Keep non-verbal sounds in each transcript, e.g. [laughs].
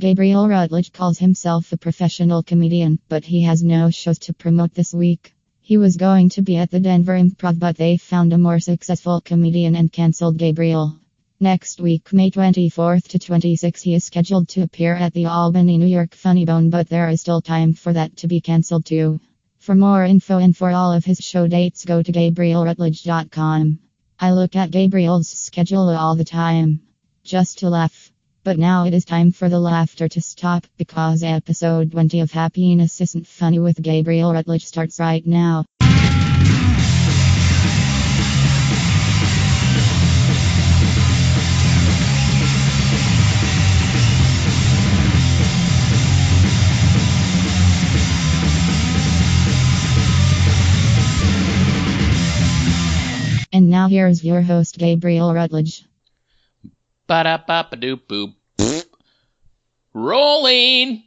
Gabriel Rutledge calls himself a professional comedian, but he has no shows to promote this week. He was going to be at the Denver Improv, but they found a more successful comedian and cancelled Gabriel. Next week, May 24th to 26th, he is scheduled to appear at the Albany, New York Funny Bone, but there is still time for that to be cancelled too. For more info and for all of his show dates, go to GabrielRutledge.com. I look at Gabriel's schedule all the time, just to laugh. But now it is time for the laughter to stop because episode 20 of Happiness Isn't Funny with Gabriel Rutledge starts right now. And now here's your host, Gabriel Rutledge. ba da ba ba doop boop. Rolling.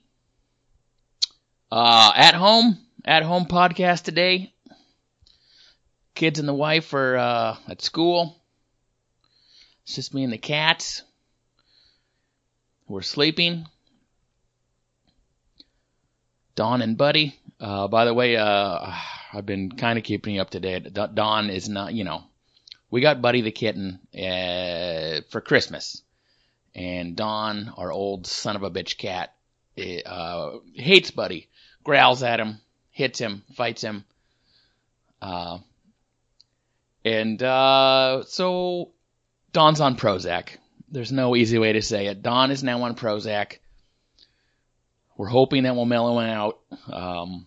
Uh, at home, at home podcast today. Kids and the wife are uh, at school. It's just me and the cats. We're sleeping. Don and Buddy. Uh, by the way, uh, I've been kind of keeping you up to date. Don is not, you know, we got Buddy the kitten uh, for Christmas, and Don, our old son of a bitch cat, uh, hates Buddy, growls at him, hits him, fights him, uh, and uh, so Don's on Prozac. There's no easy way to say it. Don is now on Prozac. We're hoping that we'll mellow him out. Um,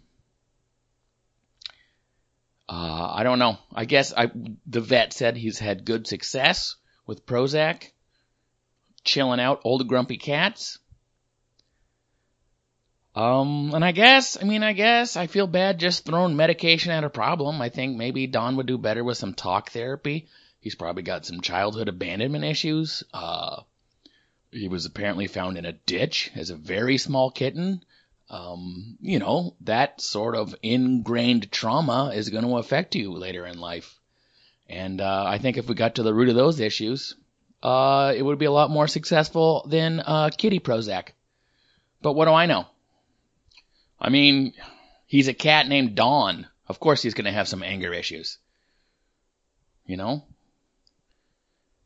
uh, I don't know. I guess I, the vet said he's had good success with Prozac, chilling out old grumpy cats. Um, and I guess, I mean, I guess I feel bad just throwing medication at a problem. I think maybe Don would do better with some talk therapy. He's probably got some childhood abandonment issues. Uh, he was apparently found in a ditch as a very small kitten um, you know, that sort of ingrained trauma is going to affect you later in life. And uh, I think if we got to the root of those issues, uh, it would be a lot more successful than uh, Kitty Prozac. But what do I know? I mean, he's a cat named Don. Of course, he's going to have some anger issues. You know?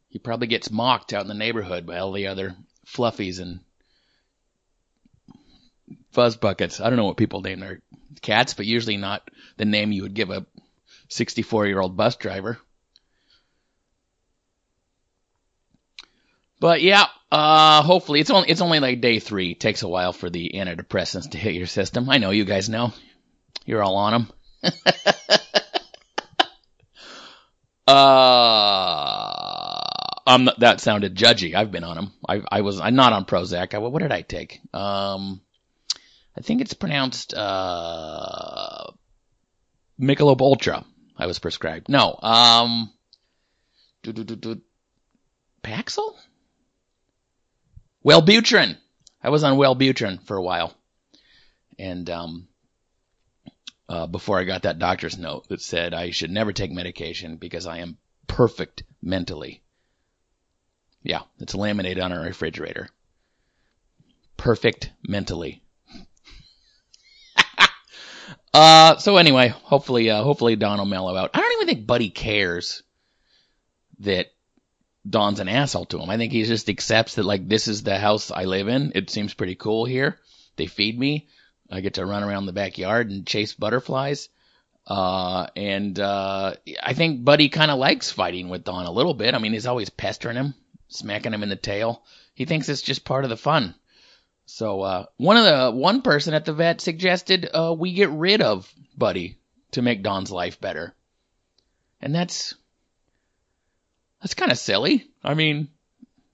He probably gets mocked out in the neighborhood by all the other fluffies and fuzz buckets. I don't know what people name their cats, but usually not the name you would give a 64 year old bus driver. But yeah, uh, hopefully it's only it's only like day three. It takes a while for the antidepressants to hit your system. I know you guys know. You're all on them. [laughs] uh, um, that sounded judgy. I've been on them. I I was I'm not on Prozac. I, what did I take? Um, I think it's pronounced uh, Michelob Ultra. I was prescribed. No, um, Paxil? Wellbutrin. I was on Wellbutrin for a while, and um, uh, before I got that doctor's note that said I should never take medication because I am perfect mentally. Yeah, it's laminated on our refrigerator. Perfect mentally. [laughs] Uh, so anyway, hopefully, uh, hopefully Don will mellow out. I don't even think Buddy cares that Don's an asshole to him. I think he just accepts that like this is the house I live in. It seems pretty cool here. They feed me. I get to run around the backyard and chase butterflies. Uh, and, uh, I think Buddy kind of likes fighting with Don a little bit. I mean, he's always pestering him, smacking him in the tail. He thinks it's just part of the fun. So uh, one of the one person at the vet suggested uh, we get rid of Buddy to make Don's life better, and that's that's kind of silly. I mean,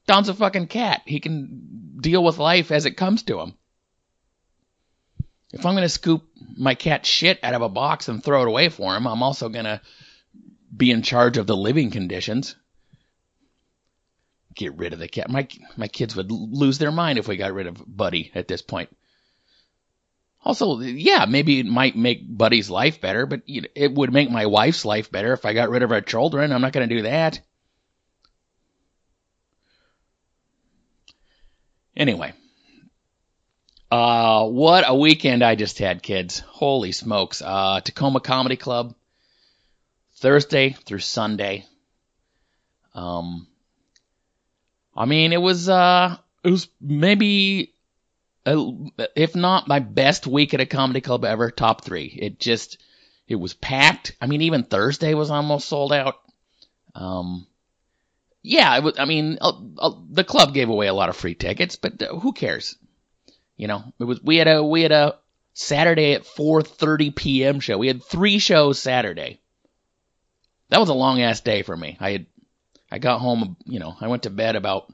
Don's a fucking cat. He can deal with life as it comes to him. If I'm gonna scoop my cat shit out of a box and throw it away for him, I'm also gonna be in charge of the living conditions get rid of the cat. My my kids would lose their mind if we got rid of Buddy at this point. Also, yeah, maybe it might make Buddy's life better, but it would make my wife's life better if I got rid of our children. I'm not going to do that. Anyway, Uh, what a weekend I just had, kids. Holy smokes. Uh, Tacoma Comedy Club, Thursday through Sunday. Um, I mean, it was, uh, it was maybe, uh, if not my best week at a comedy club ever, top three. It just, it was packed. I mean, even Thursday was almost sold out. Um, yeah, was, I mean, uh, uh, the club gave away a lot of free tickets, but uh, who cares? You know, it was, we had a, we had a Saturday at 4.30 p.m. show. We had three shows Saturday. That was a long ass day for me. I had, I got home, you know, I went to bed about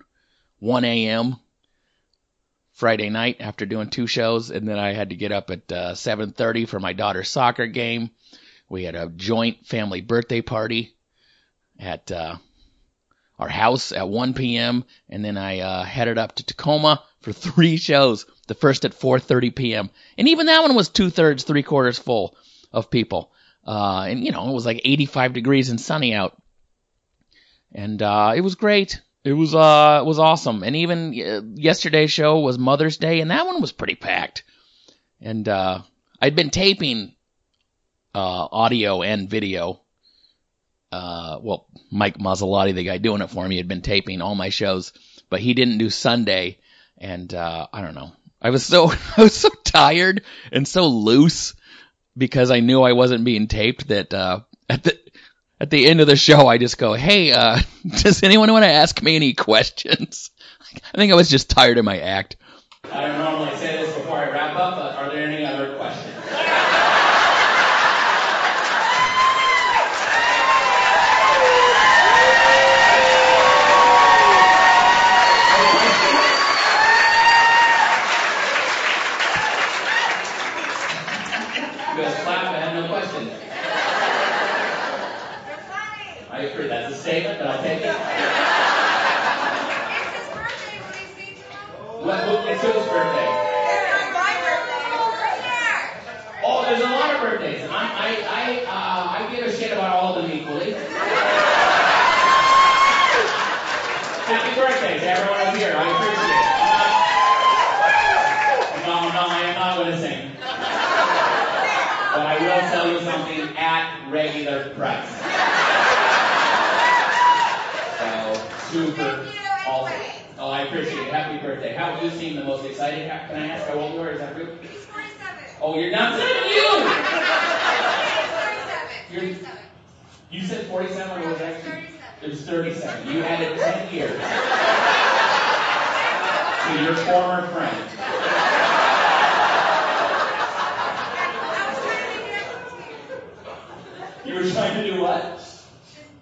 1 a.m. Friday night after doing two shows, and then I had to get up at uh, 7:30 for my daughter's soccer game. We had a joint family birthday party at uh, our house at 1 p.m. and then I uh, headed up to Tacoma for [laughs] three shows. The first at 4:30 p.m. and even that one was two thirds, three quarters full of people. Uh, and you know it was like 85 degrees and sunny out, and uh, it was great. It was uh it was awesome. And even uh, yesterday's show was Mother's Day, and that one was pretty packed. And uh, I'd been taping uh, audio and video. Uh, well, Mike Mazzalotti, the guy doing it for me, had been taping all my shows, but he didn't do Sunday. And uh, I don't know. I was so [laughs] I was so tired and so loose because I knew I wasn't being taped that uh, at the at the end of the show, I just go, "Hey, uh, [laughs] does anyone want to ask me any questions?" [laughs] I think I was just tired of my act. I don't normally say this before I wrap up, but are there any other questions? You guys clap, I have no questions. I agree, that's a statement, but I'll take it. What, who, it's whose birthday? Oh, there's a lot of birthdays. I, I, I, uh, I give a shit about all of them equally. Happy birthday to everyone up here. I appreciate it. No, no, I am not going to sing. But I will tell you something at regular price. So, super awesome. Oh, I appreciate it. Happy you seem the most excited? Can I ask how old you are? Is that true? Oh, you're not saying you! You're, you said 47 or was actually? It was 37. You added 10 years to your former friend. You were trying to do what? Just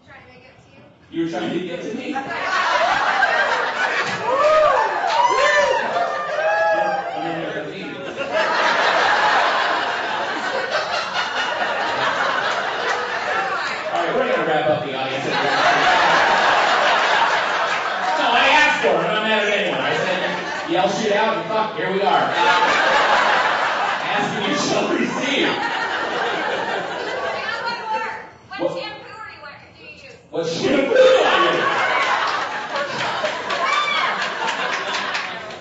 trying to get to you. You were trying to get to me? [laughs] I'm in here with you. All right, we're gonna wrap up the audience. No, I asked for it. I'm not mad at anyone. I shit out and fuck, here we are. Ask and you shall receive. What shampoo are you wearing? Do you use? What shampoo do I use?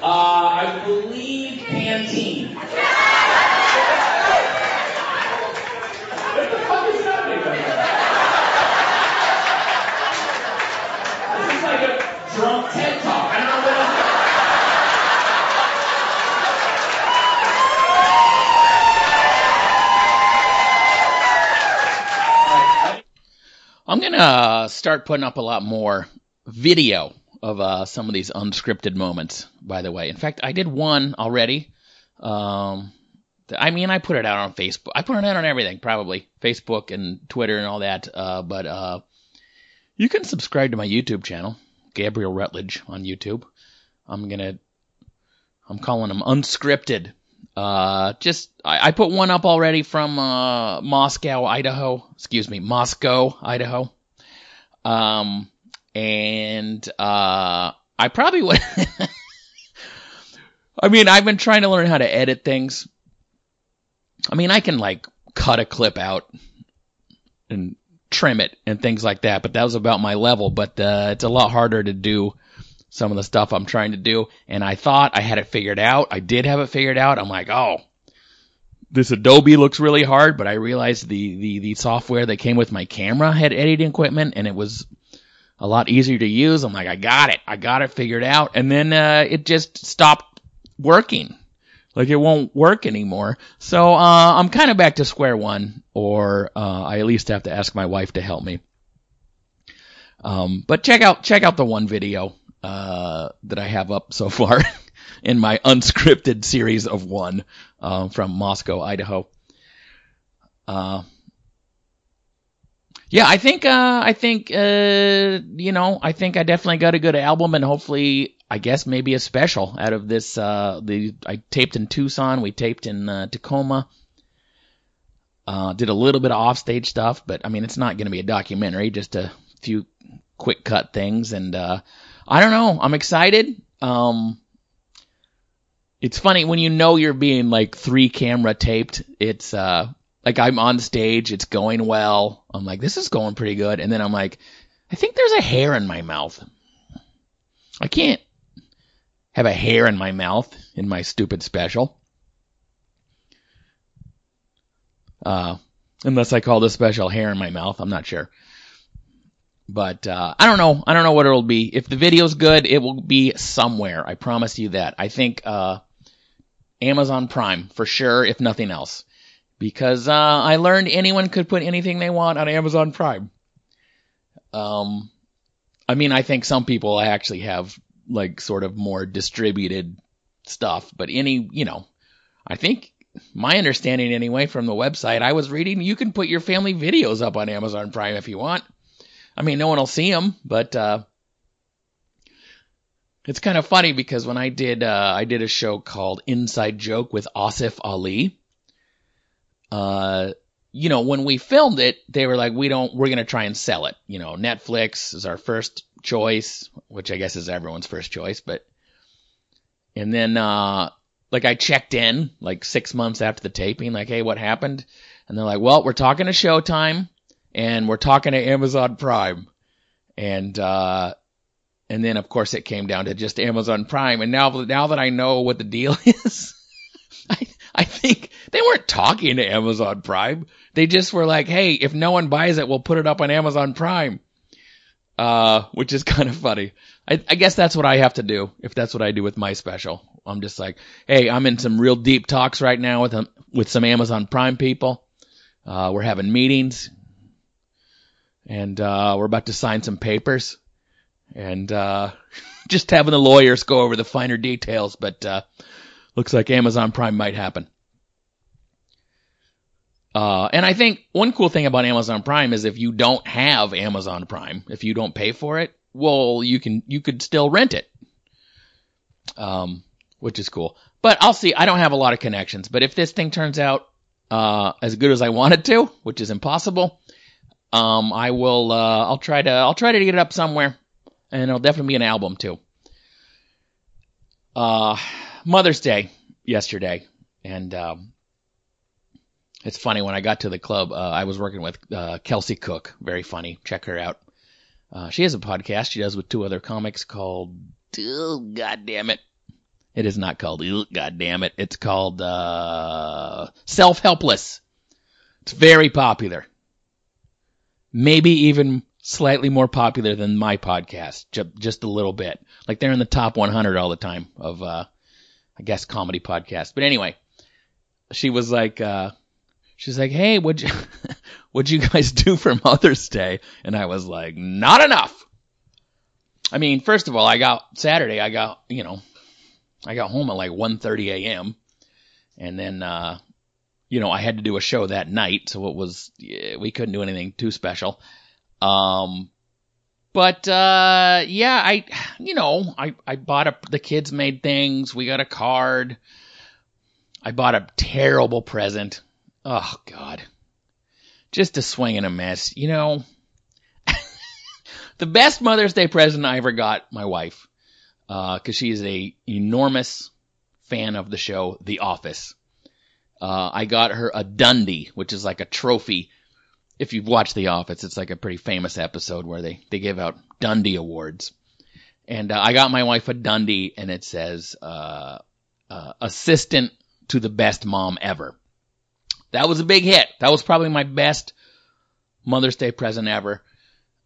Uh, I believe Pantene. What the fuck is happening right now? This is like a drunk TED talk. I don't know what else. Alright, I'm gonna start putting up a lot more video of uh, some of these unscripted moments. By the way, in fact, I did one already. Um, I mean, I put it out on Facebook. I put it out on everything, probably Facebook and Twitter and all that. Uh, but uh, you can subscribe to my YouTube channel, Gabriel Rutledge on YouTube. I'm gonna, I'm calling them unscripted. Uh, just I, I put one up already from uh, Moscow, Idaho. Excuse me, Moscow, Idaho. Um, and uh, I probably would. [laughs] I mean, I've been trying to learn how to edit things. I mean, I can like cut a clip out and trim it and things like that, but that was about my level. But uh, it's a lot harder to do some of the stuff I'm trying to do. And I thought I had it figured out. I did have it figured out. I'm like, oh, this Adobe looks really hard, but I realized the, the, the software that came with my camera had editing equipment and it was a lot easier to use. I'm like, I got it. I got it figured out. And then, uh, it just stopped working. Like it won't work anymore. So, uh, I'm kind of back to square one or, uh, I at least have to ask my wife to help me. Um, but check out, check out the one video, uh, that I have up so [laughs] far in my unscripted series of one, uh, from Moscow, Idaho. Uh, yeah, I think, uh, I think, uh, you know, I think I definitely got a good album and hopefully, I guess maybe a special out of this, uh, the, I taped in Tucson, we taped in, Tacoma, uh, did a little bit of offstage stuff, but I mean, it's not going to be a documentary, just a few quick cut things and, uh, I don't know, I'm excited. Um, it's funny when you know you're being like three camera taped, it's, uh, like I'm on stage, it's going well. I'm like, this is going pretty good. And then I'm like, I think there's a hair in my mouth. I can't have a hair in my mouth in my stupid special. Uh, unless I call the special hair in my mouth, I'm not sure. But, uh, I don't know. I don't know what it'll be. If the video's good, it will be somewhere. I promise you that. I think, uh, Amazon Prime for sure, if nothing else because uh, I learned anyone could put anything they want on Amazon Prime. Um, I mean, I think some people actually have like sort of more distributed stuff, but any, you know, I think my understanding anyway from the website I was reading, you can put your family videos up on Amazon Prime if you want. I mean, no one will see them, but uh, it's kind of funny because when I did, uh, I did a show called Inside Joke with Asif Ali uh, you know, when we filmed it, they were like, we don't, we're going to try and sell it. You know, Netflix is our first choice, which I guess is everyone's first choice, but, and then, uh, like I checked in like six months after the taping, like, hey, what happened? And they're like, well, we're talking to Showtime and we're talking to Amazon Prime. And, uh, and then of course it came down to just Amazon Prime. And now, now that I know what the deal [laughs] is, I, I think they weren't talking to Amazon Prime. They just were like, hey, if no one buys it, we'll put it up on Amazon Prime. Uh, which is [laughs] kind of funny. I, I guess that's what I have to do if that's what I do with my special. I'm just like, hey, I'm in some real deep talks right now with um, with some Amazon Prime people. Uh, we're having meetings, and uh, we're about to sign some papers, and uh, [laughs] just having the lawyers go over the finer details. But uh, looks like Amazon Prime might happen. Uh, and I think one cool thing about Amazon Prime is if you don't have Amazon Prime, if you don't pay for it, well, you can, you could still rent it. Um, which is cool. But I'll see. I don't have a lot of connections, but if this thing turns out, uh, as good as I want it to, which is impossible, um, I will, uh, I'll try to, I'll try to get it up somewhere and it'll definitely be an album too. Uh, Mother's Day yesterday, and um, it's funny when I got to the club, uh, I was working with uh, Kelsey Cook. Very funny. Check her out. Uh, she has a podcast she does with two other comics called oh, God damn it. It is not called oh, God damn it. It's called uh, Self Helpless. It's very popular. Maybe even slightly more popular than my podcast, just a little bit. Like they're in the top 100 all the time of uh, I guess comedy podcast. But anyway, she was like, uh, she's like, hey, what'd you, [laughs] what'd you guys do for Mother's Day? And I was like, not enough. I mean, first of all, I got Saturday, I got, you know, I got home at like 1.30 a.m. And then, uh, you know, I had to do a show that night, so it was, we couldn't do anything too special. Um, but uh, yeah, I you know I I bought a the kids made things. We got a card. I bought a terrible present. Oh God, just a swing and a miss. You know, [laughs] the best Mother's Day present I ever got my wife, because uh, is a enormous fan of the show The Office. Uh, I got her a Dundie, which is like a trophy if you've watched The Office, it's like a pretty famous episode where they, they give out Dundie Awards. And uh, I got my wife a Dundie, and it says uh, uh, "assistant to the best mom ever." That was a big hit. That was probably my best Mother's Day present ever.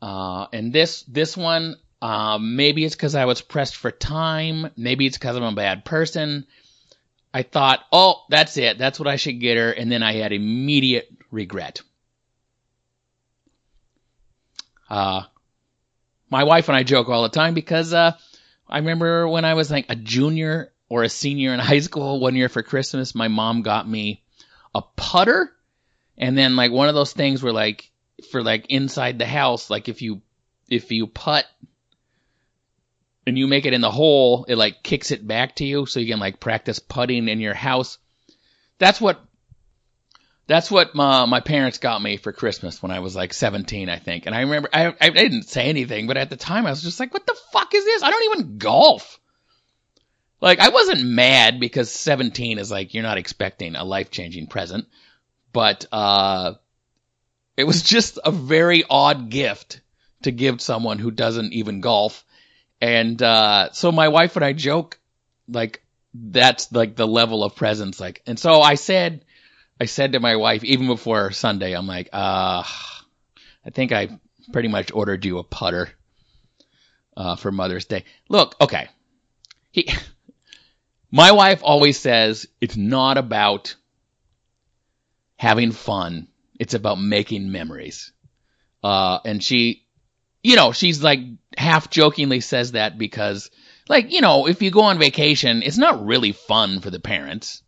Uh, and this this one, uh, maybe it's because I was pressed for time. Maybe it's because I'm a bad person. I thought, oh, that's it. That's what I should get her. And then I had immediate regret. Uh, my wife and I joke all the time because, uh, I remember when I was like a junior or a senior in [laughs] high school one year for Christmas, my mom got me a putter and then like one of those things where like for like inside the house, like if you, if you putt and you make it in the hole, it like kicks it back to you so you can like practice putting in your house. That's what that's what my, my parents got me for Christmas when I was like 17, I think. And I remember I I didn't say anything, but at the time I was just like, "What the fuck is this? I don't even golf." Like I wasn't mad because 17 is like you're not expecting a life-changing present, but uh it was [laughs] just a very odd gift to give someone who doesn't even golf. And uh so my wife and I joke like that's like the level of presence like and so I said I said to my wife even before Sunday I'm like uh I think I pretty much ordered you a putter uh for Mother's Day. Look, okay. He [laughs] my wife always says it's not about having fun. It's about making memories. Uh and she you know, she's like half jokingly says that because, like, you know, if you go on vacation, it's not really fun for the parents.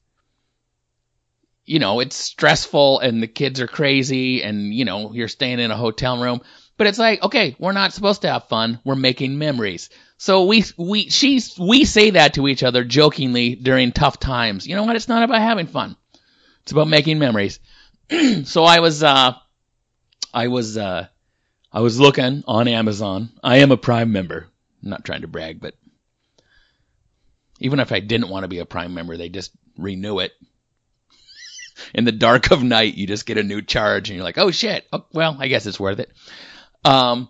You know, it's stressful and the kids are crazy and, you know, you're staying in a hotel room. But it's like, okay, we're not supposed to have fun. We're making memories. So we, we, she's, we say that to each other jokingly during tough times. You know what? It's not about having fun. It's about making memories. [clears throat] so I was, uh, I was, uh, I was looking on Amazon. I am a Prime member. I'm not trying to brag, but even if I didn't want to be a Prime member, they just renew it. [laughs] In the dark of night, you just get a new charge and you're like, oh shit. Oh, well, I guess it's worth it. Um,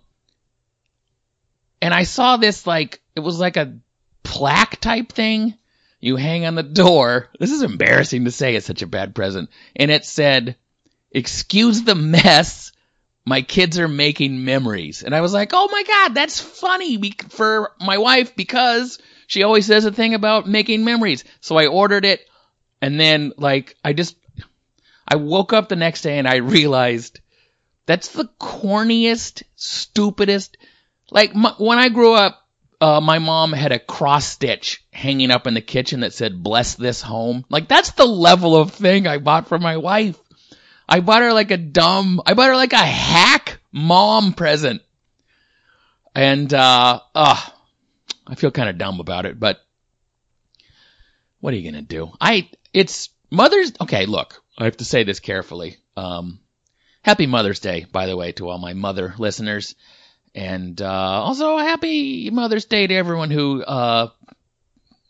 and I saw this like, it was like a plaque type thing you hang on the door. This is embarrassing to say it's such a bad present. And it said, excuse the mess my kids are making memories. And I was like, oh my God, that's funny for my wife because she always says a thing about making memories. So I ordered it. And then, like, I just, I woke up the next day and I realized that's the corniest, stupidest. Like, my, when I grew up, uh, my mom had a cross stitch hanging up in the kitchen that said, bless this home. Like, that's the level of thing I bought for my wife. I bought her like a dumb, I bought her like a hack mom present. And, uh, uh, I feel kind of dumb about it, but what are you going to do? I, it's Mother's, okay, look, I have to say this carefully. Um, happy Mother's Day, by the way, to all my mother listeners. And, uh, also happy Mother's Day to everyone who, uh,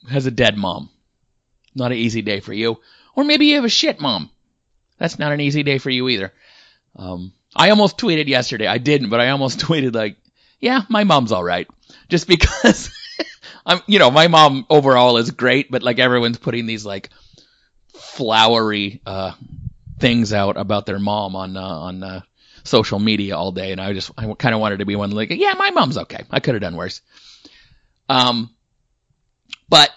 has a dead mom. Not an easy day for you. Or maybe you have a shit mom. That's not an easy day for you either. Um, I almost tweeted yesterday. I didn't, but I almost [laughs] tweeted like, yeah, my mom's all right. Just because [laughs] I'm, you know, my mom overall is great, but like everyone's putting these like flowery, uh, things out about their mom on, uh, on, uh, social media all day. And I just, I kind of wanted to be one like, yeah, my mom's okay. I could have done worse. Um, but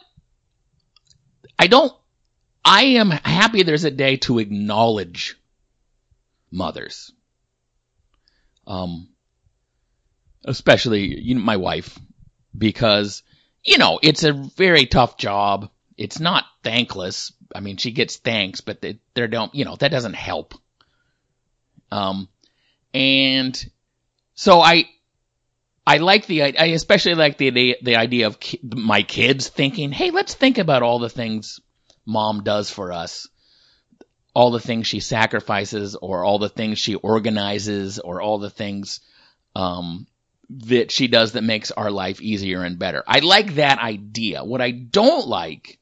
I don't I am happy there's a day to acknowledge mothers. Um, especially you know, my wife, because, you know, it's a very tough job. It's not thankless. I mean, she gets thanks, but they, they don't, you know, that doesn't help. Um, and so I, I like the, I especially like the, the, the idea of ki- my kids thinking, hey, let's think about all the things mom does for us, all the things she sacrifices or all the things she organizes or all the things, um, that she does that makes our life easier and better. I like that idea. What I don't like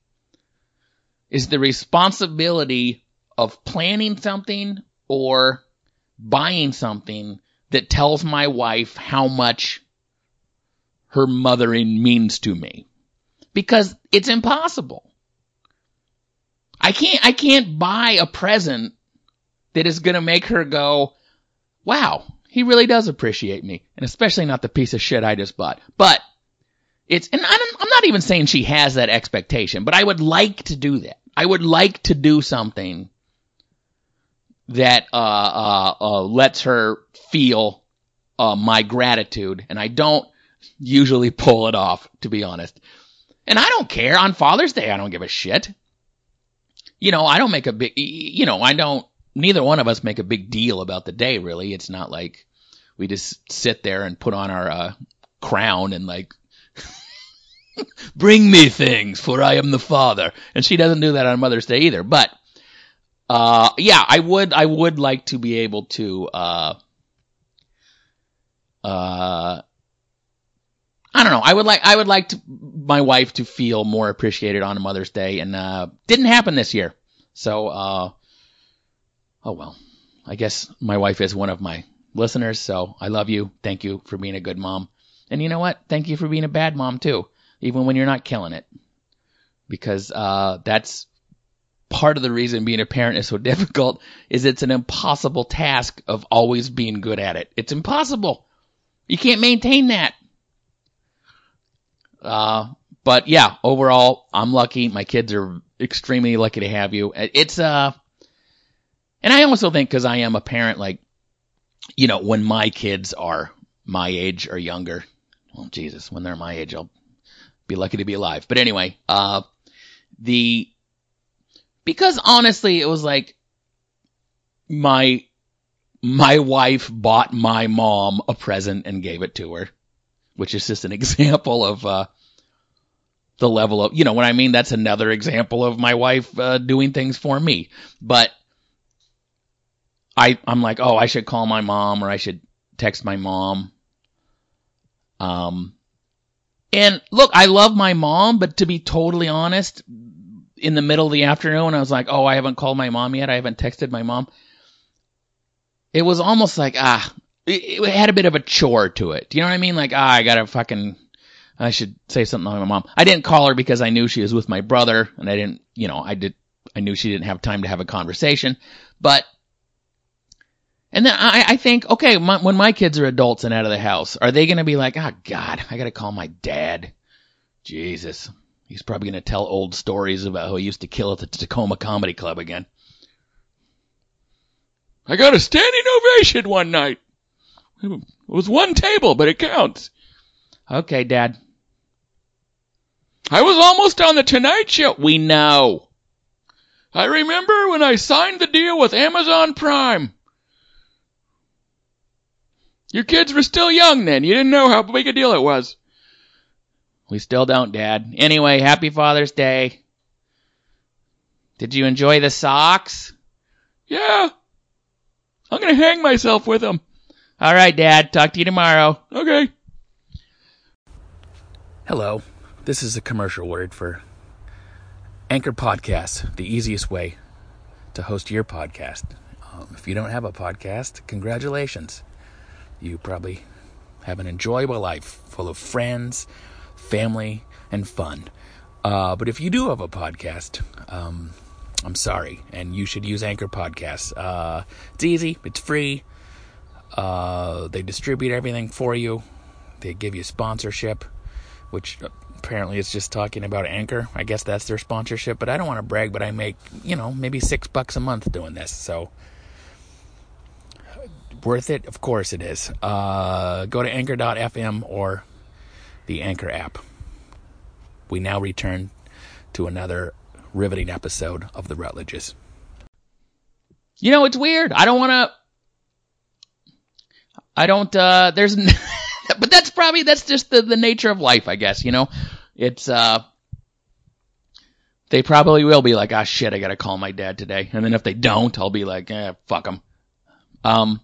is the responsibility of planning something or buying something that tells my wife how much her mothering means to me. Because it's impossible. I can't, I can't buy a present that is gonna make her go, wow, he really does appreciate me. And especially not the piece of shit I just bought. But it's, and I'm, I'm not even saying she has that expectation, but I would like to do that. I would like to do something that, uh, uh, uh, lets her feel, uh, my gratitude. And I don't usually pull it off, to be honest. And I don't care. On Father's Day, I don't give a shit. You know, I don't make a big, you know, I don't, neither one of us make a big deal about the day, really. It's not like we just sit there and put on our, uh, crown and like, [laughs] bring me things for I am the father. And she doesn't do that on Mother's Day either. But, uh, yeah, I would, I would like to be able to, uh, uh, I don't know. I would like I would like to, my wife to feel more appreciated on Mother's Day, and uh, didn't happen this year. So, uh, oh well. I guess my wife is one of my listeners, so I love you. Thank you for being a good mom, and you know what? Thank you for being a bad mom too, even when you're not killing it, because uh, that's part of the reason being a parent is so [laughs] difficult. Is it's an impossible task of always being good at it. It's impossible. You can't maintain that. Uh, but yeah, overall, I'm lucky. My kids are extremely lucky to have you. It's, uh, and I also think because I am a parent, like, you know, when my kids are my age or younger, well, Jesus, when they're my age, I'll be lucky to be alive. But anyway, uh, the, because honestly, it was like my, my wife bought my mom a present and gave it to her which is just an [laughs] example of uh, the level of, you know what I mean? That's another example of my wife uh, doing things for me. But I, I'm like, oh, I should call my mom or I should text my mom. Um, and look, I love my mom, but to be totally honest, in the middle of the afternoon, I was like, oh, I haven't called my mom yet. I haven't texted my mom. It was almost like, ah, it, it had a bit of a chore to it. Do you know what I mean? Like, ah, I gotta fucking, I should say something to my mom. I didn't call her because I knew she was with my brother and I didn't, you know, I did, I knew she didn't have time to have a conversation, but, and then I, I think, okay, my, when my kids are adults and out of the house, are they gonna be like, oh God, I gotta call my dad? Jesus. He's probably gonna tell old stories about how he used to kill at the Tacoma Comedy Club again. I got a standing ovation one night. It was one table, but it counts. Okay, Dad. I was almost on the Tonight Show. We know. I remember when I signed the deal with Amazon Prime. Your kids were still young then. You didn't know how big a deal it was. We still don't, Dad. Anyway, happy Father's Day. Did you enjoy the socks? Yeah. I'm gonna hang myself with them. All right, Dad. Talk to you tomorrow. Okay. Hello. This is a commercial word for Anchor Podcast, the easiest way to host your podcast. Um, if you don't have a podcast, congratulations. You probably have an enjoyable life full of friends, family, and fun. Uh, but if you do have a podcast, um, I'm sorry, and you should use Anchor Podcasts. Uh, it's easy, it's free. Uh, they distribute everything for you. They give you sponsorship, which apparently is just talking about Anchor. I guess that's their sponsorship, but I don't want to brag, but I make, you know, maybe six bucks a month doing this. So, worth it? Of course it is. Uh, go to anchor.fm or the Anchor app. We now return to another riveting episode of The Rutledges. You know, it's weird. I don't want to. I don't, uh, there's, [laughs] but that's probably, that's just the, the nature of life, I guess, you know? It's, uh, they probably will be like, ah, shit, I gotta call my dad today. And then if they don't, I'll be like, eh, fuck them. Um,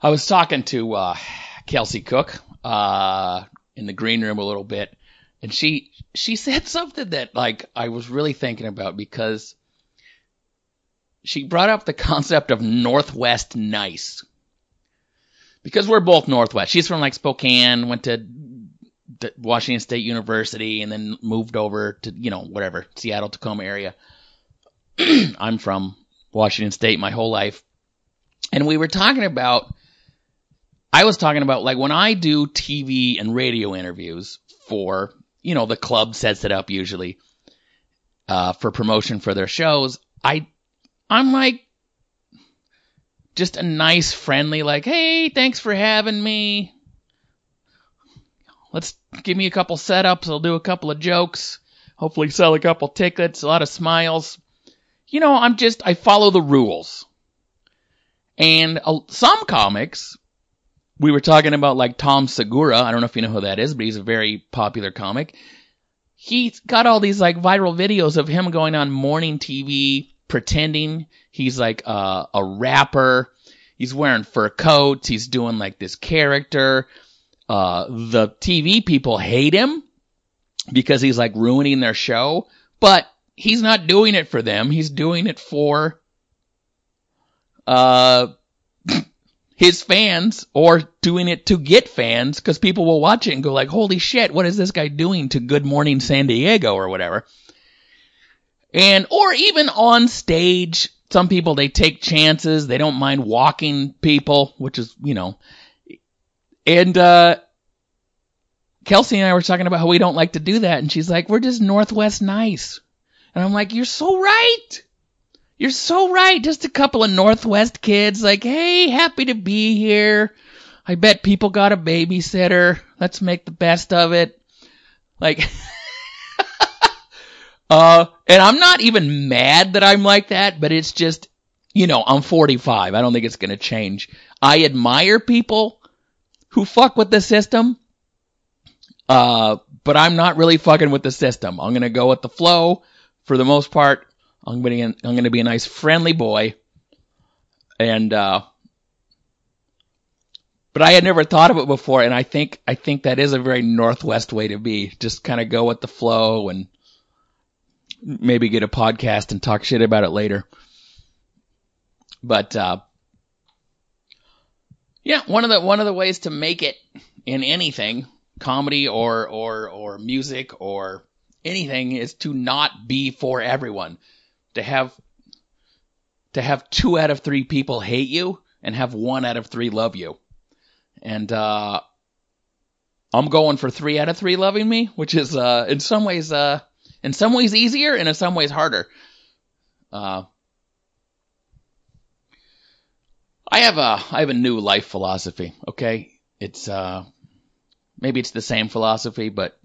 I was talking to, uh, Kelsey Cook, uh, in the green room a little bit, and she, she said [laughs] something that, like, I was really thinking about because she brought up the concept of Northwest nice. because we're both Northwest. She's from like Spokane, went to Washington State University, and then moved over to you know whatever Seattle Tacoma area. [clears throat] I'm from Washington State my whole life, and we were talking about. I was talking about like when I do TV and radio interviews for you know the club sets it up usually uh, for promotion for their shows. I I'm like just a nice, friendly, like, hey, thanks for having me. Let's give me a couple setups. I'll do a couple of jokes. Hopefully sell a couple tickets, a lot of smiles. You know, I'm just, I follow the rules. And uh, some comics, we were talking about like Tom Segura. I don't know if you know who that is, but he's a very popular comic. He's got all these like viral videos of him going on morning TV pretending he's like a, a rapper. He's wearing fur coats. He's doing like this character. Uh, the TV people hate him because he's like ruining their show, but he's not doing it for them. He's doing it for, uh, [laughs] his fans or doing it to get fans because people will watch it and go like, holy shit, what is this guy doing to Good Morning San Diego or whatever? And, or even on stage, some people, they take chances. They don't mind walking people, which is, you know, and, uh, Kelsey and I were talking about how we don't like to do that. And she's like, we're just Northwest nice. And I'm like, you're so right. You're so right. Just a couple of Northwest kids like, hey, happy to be here. I bet people got a babysitter. Let's make the best of it. Like, [laughs] Uh, and I'm not even mad that I'm like that, but it's just, you know, I'm 45. I don't think it's going to change. I admire people who fuck with the system. Uh, but I'm not really fucking with the system. I'm going to go with the flow for the most part. I'm going to, I'm going to be a nice friendly boy. And, uh, but I had never thought of it before, and I think I think that is a very Northwest way to be. Just kind of go with the flow and maybe get a podcast and talk shit about it later. But uh, yeah, one of the one of the ways to make it in anything, comedy or or or music or anything, is to not be for everyone. To have to have two out of three people hate you and have one out of three love you. And uh, I'm going for three out of three loving me, which is uh, in some ways uh, in some ways easier and in some ways harder. Uh, I have a I have a new life philosophy. Okay, it's uh maybe it's the same philosophy, but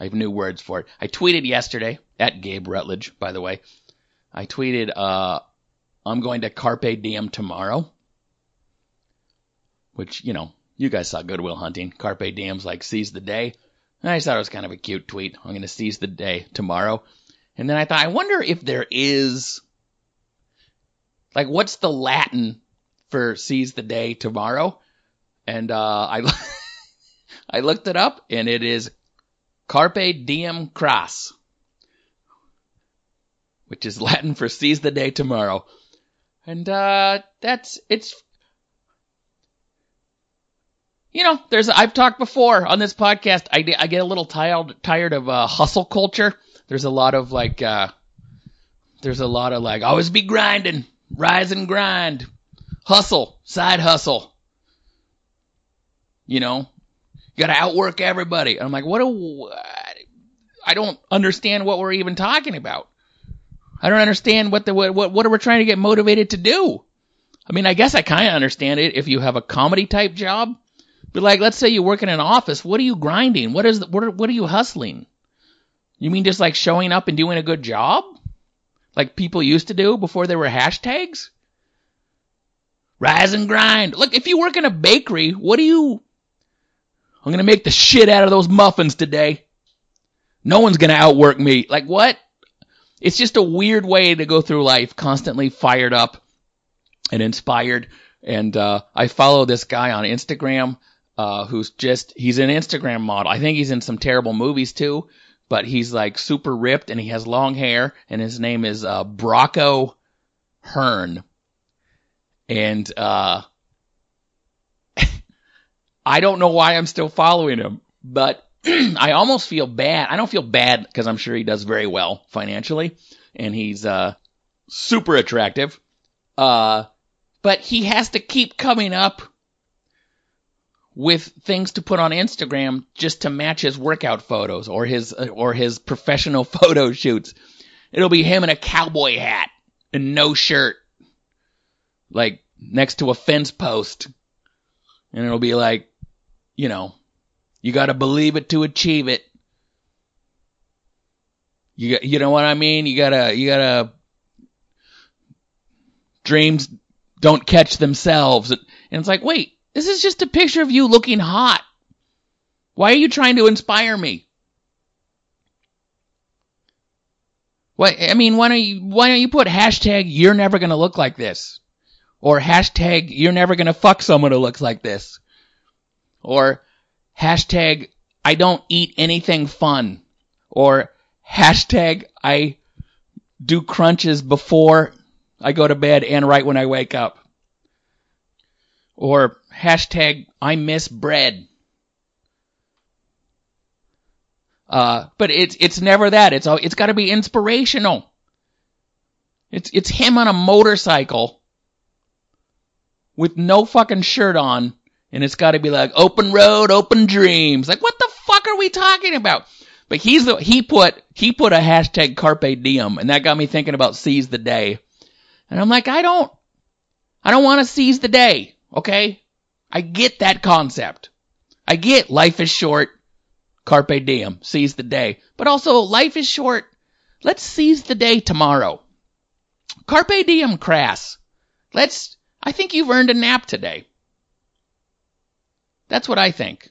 I have new words for it. I tweeted yesterday at Gabe Rutledge, by the way. I tweeted, uh, I'm going to Carpe Diem tomorrow. Which, you know, you guys saw Good Will Hunting. Carpe Diem's like seize the day. I thought it was kind of a cute tweet. I'm going to seize the day tomorrow. And then I thought, I wonder if there is, like, what's the Latin for seize the day tomorrow? And, uh, I, [laughs] I looked it up and it is carpe diem cras, which is [laughs] Latin for seize the day tomorrow. And, uh, that's, it's you know, there's I've talked before on this podcast. I, I get a little tired tired of uh, hustle culture. There's a lot of like, uh, there's a lot of like always be grinding, rise and grind, hustle, side hustle. You know, you got to outwork everybody. I'm like, what? A, I don't understand what we're even talking about. I don't understand what the what what are we trying to get motivated to do. I mean, I guess I kind of understand it if you have a comedy type job but like, let's say you work in an office. What are you grinding? What is the, what are, what are you hustling? You mean just like showing up and doing a good job? Like people used to do before there were hashtags? Rise and grind. Look, if you work in a bakery, what do you, I'm gonna make the shit out of those muffins today. No one's gonna outwork me. Like what? It's just a weird way to go through life, constantly fired up and inspired. And, uh, I follow this guy on Instagram uh, who's just he's an Instagram model. I think he's in some terrible movies too, but he's like super ripped and he has long hair and his name is uh, Brock O'Hurn. And uh, [laughs] I don't know why I'm still following him, but [clears throat] I almost feel bad. I don't feel bad because I'm sure he does very well financially and he's uh super attractive. Uh but he has to keep coming up with things to put on Instagram just to match his workout photos or his uh, or his professional [laughs] photo shoots. It'll be him in a cowboy hat and no shirt, like next to a fence post, and it'll be like, you know, you got to believe it to achieve it. You you know what I mean? You gotta, you gotta. Dreams don't catch themselves, and it's like, wait, this is just a picture of you looking hot. Why are you trying to inspire me? What I mean, why don't you why don't you put hashtag you're never gonna look like this? Or hashtag you're never gonna fuck someone who looks like this? Or hashtag I don't eat anything fun. Or hashtag I do crunches before I go to bed and right when I wake up. Or hashtag I miss bread. Uh, but it's it's never that. It's it's got to be inspirational. It's it's him on a motorcycle with no fucking shirt on, and it's got to be like open road, open dreams. Like what the fuck are we talking about? But he's the he put he put a hashtag carpe diem, and that got me thinking about seize the day. And I'm like, I don't I don't want to seize the day. Okay, I get that concept. I get life is short. Carpe diem, seize the day. But also, life is short. Let's seize the day tomorrow. Carpe diem, cras. Let's, I think you've earned a nap today. That's what I think.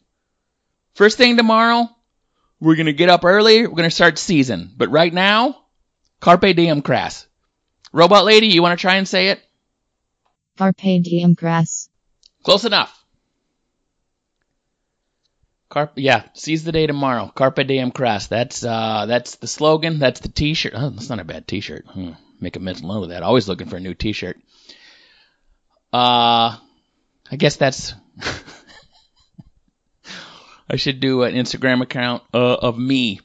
First thing tomorrow, we're gonna get up early, we're gonna start season. But right now, Carpe diem, cras. Robot lady, you wanna try and say it? Carpe diem cras. Close enough. Carpe, yeah, seize the day tomorrow. Carpe diem cras. That's uh, that's the slogan. That's the T-shirt. Oh, that's not a bad T-shirt. Hmm. Make a mental note of that. Always looking for a new T-shirt. Uh, I guess that's. [laughs] I should do an Instagram account uh, of me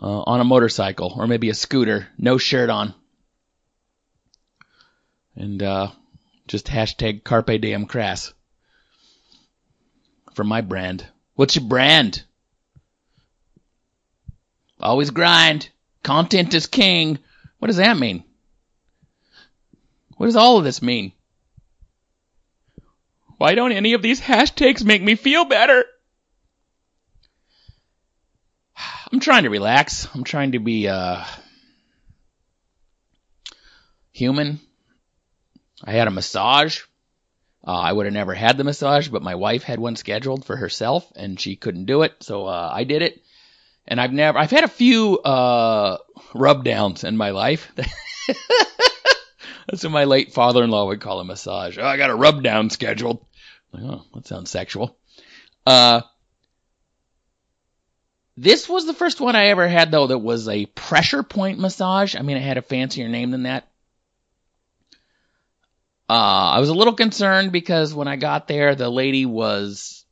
uh, on a motorcycle or maybe a scooter, no shirt on, and uh, just hashtag Carpe Diem Cras for my brand. What's your brand? Always grind. Content is king. What does that mean? What does all of this mean? Why don't any of these hashtags make me feel better? I'm trying to relax. I'm trying to be uh, human. I had a massage. Uh, I would have never had the massage, but my wife had one scheduled for herself, and she couldn't do it, so uh, I did it. And I've never, I've had a few uh, rub downs in my life. [laughs] That's what my late father-in-law would call a massage. Oh, I got a rub down scheduled. Like, oh, that sounds sexual. Uh, this was the first one I ever had though that was a pressure point massage. I mean, it had a fancier name than that. Uh, I was a little concerned because when I got there, the lady was,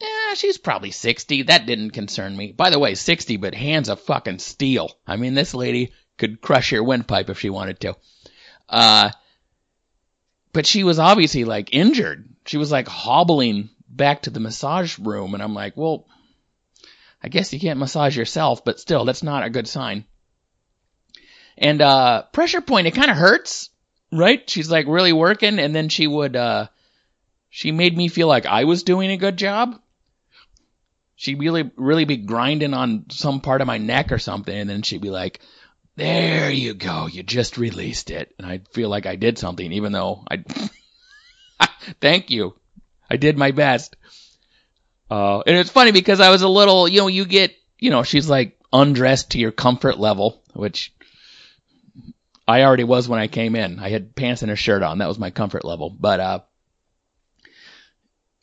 yeah, she's probably 60. That didn't concern me. By the way, 60, but hands of fucking steel. I mean, this lady could crush your windpipe if she wanted to. Uh, but she was obviously like injured. She was like hobbling back to the massage room, and I'm like, well, I guess you can't massage yourself, but still, that's not a good sign. And uh, pressure point, it kind of hurts right? She's like really working, and then she would, uh, she made me feel like I was doing a good job. She'd really, really be grinding on some part of my neck or something, and then she'd be like, there you go, you just released it. And I'd feel like I did something, even though I, [laughs] thank you. I did my best. Uh, and it's funny because I was a little, you know, you get, you know, she's like undressed to your comfort level, which I already was when I came in. I had pants and a shirt on. That was my comfort level. But uh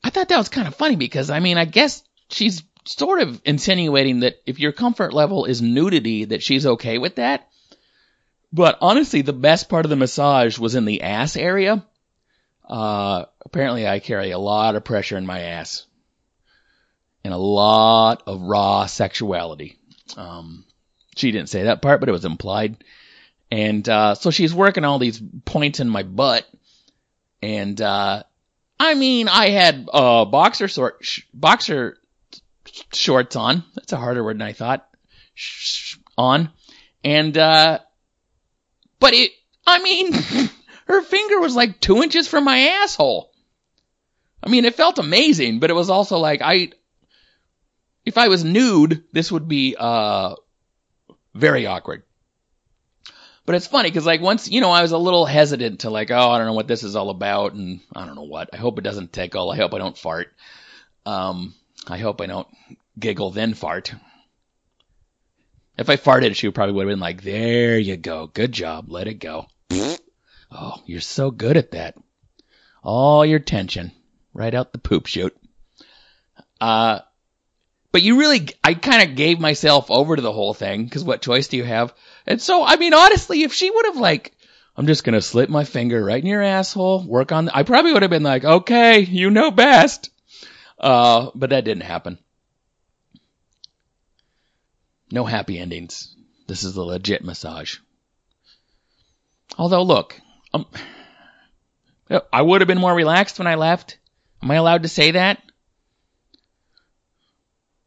I thought that was kind of funny because I mean, I guess she's sort of insinuating that if your comfort level is nudity that she's okay with that. But honestly, the best part of the massage was in the ass area. Uh, apparently I carry a lot of pressure in my ass and a lot of raw sexuality. Um, she didn't say that part, but it was implied. And, uh, so she's working all these points in my butt. And, uh, I mean, I had, uh, boxer sh- boxer shorts on. That's a harder word than I thought. Sh- on. And, uh, but it, I mean, [laughs] her finger was like two inches from my asshole. I mean, it felt amazing, but it was also like, I, if I was nude, this would be, uh, very awkward. But it's funny because like once, you know, I was a little hesitant to like, oh, I don't know what this is all about and I don't know what. I hope it doesn't tickle. I hope I don't fart. Um, I hope I don't giggle then fart. If I farted, she probably would have been like, there you go. Good job. Let it go. [laughs] oh, you're so good at that. All your tension right out the poop chute. Uh, but you really, I kind of gave myself over to the whole thing because what choice do you have? And so, I mean, honestly, if she would have like, I'm just gonna slip my finger right in your asshole, work on, I probably would have been like, okay, you know best. Uh, but that didn't happen. No happy endings. This is a legit massage. Although, look, um, I would have been more relaxed when I left. Am I allowed to say that?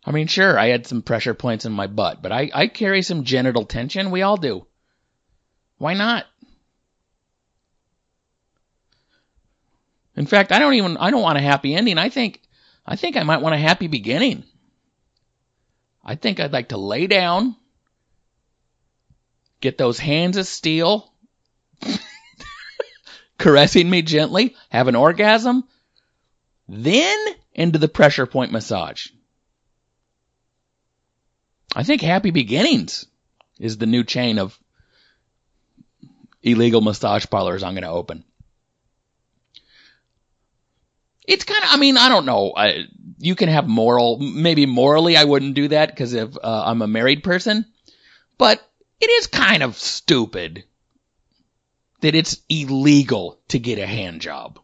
I mean, sure, I had some pressure points in my butt, but I, I carry some genital tension. We all do. Why not? In fact, I don't even, I don't want a happy ending. I think, I think I might want a happy beginning. I think I'd like to lay down, get those hands of steel, [laughs] caressing me gently, have an orgasm, then into the pressure point massage. I think Happy Beginnings is the new chain of illegal massage parlors I'm going to open. It's kind of, I mean, I don't know. I, you can have moral, maybe morally I wouldn't do that because if uh, I'm a married person, but it is kind of stupid that it's illegal to get a hand job.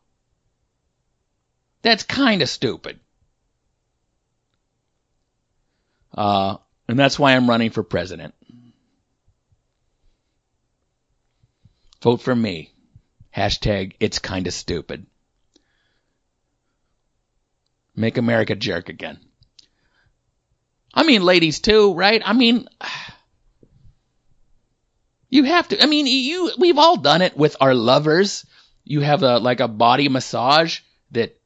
That's kind of stupid. Uh, and that's why I'm running for president. Vote for me. Hashtag it's kinda stupid. Make America jerk again. I mean, ladies too, right? I mean, you have to, I mean, you, we've all done it with our lovers. You have a, like a body massage that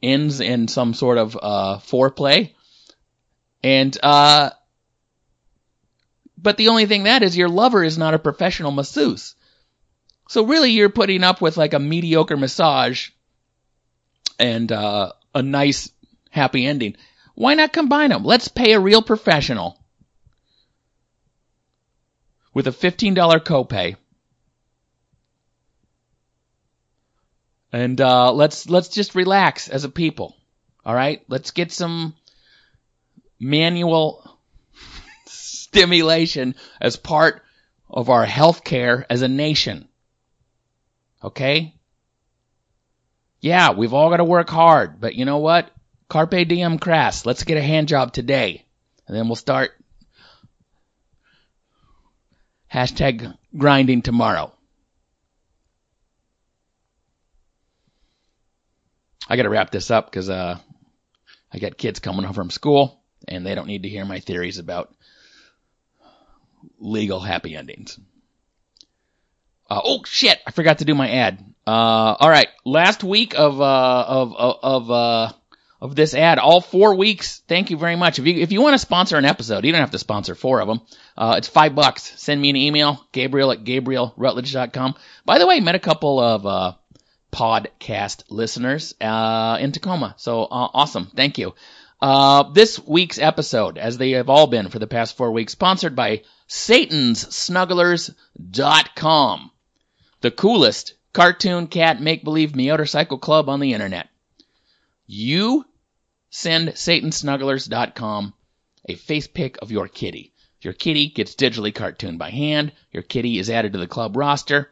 ends in some sort of, uh, foreplay. And, uh, but the only thing that is your lover is not a professional masseuse. So really you're putting up with like a mediocre massage and, uh, a nice happy ending. Why not combine them? Let's pay a real professional with a $15 copay. And, uh, let's, let's just relax as a people. All right. Let's get some manual stimulation as part of our health care as a nation. Okay? Yeah, we've all got to work hard, but you know what? Carpe diem cras. Let's get a hand job today. And then we'll start hashtag grinding tomorrow. I gotta wrap this up because, uh, I got kids coming home from school and they don't need to hear my theories about legal happy endings. Uh, oh shit! I forgot to do my ad. Uh, all right, last week of uh, of of uh, of this ad, all four weeks. Thank you very much. If you if you want to sponsor an episode, you don't have to sponsor four of them. Uh, it's five bucks. Send me an email, Gabriel at GabrielRutledge.com. By the way, I met a couple of uh, podcast listeners in Tacoma, so awesome. Thank you. Uh, this week's episode, as they have all been for the past four weeks, sponsored by SatansSnugglers.com, the coolest cartoon cat make believe motorcycle club on the internet. You send SatansSnugglers.com a face pic of your kitty. Your kitty gets digitally cartooned by hand. Your kitty is added to the club roster.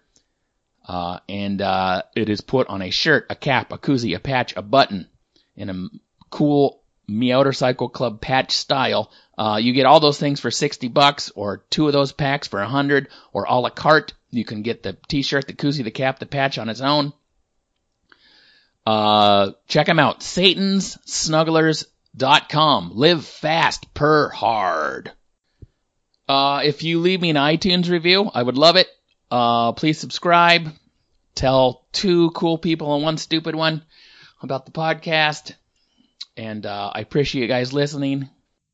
Uh, and uh, it is put on a shirt, a cap, a koozie, a patch, a button, in a cool Meowtercycle Club patch style. Uh, you get all those things for 60 bucks, or two of those packs for 100, or a la carte. You can get the t-shirt, the koozie, the cap, the patch on its own. Uh, check them out. SatansSnugglers.com. Live fast, purr hard. Uh, if you leave me an iTunes review, I would love it. Uh, please subscribe. Tell two cool people and one stupid one about the podcast. And uh, I appreciate you guys listening.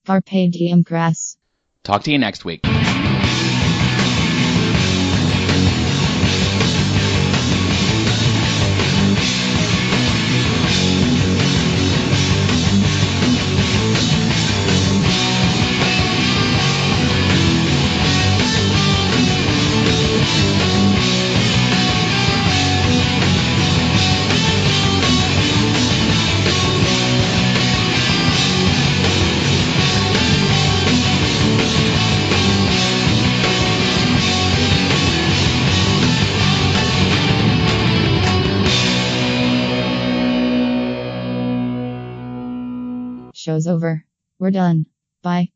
Carpe diem cras. Talk to you next week. Show's over. We're done. Bye.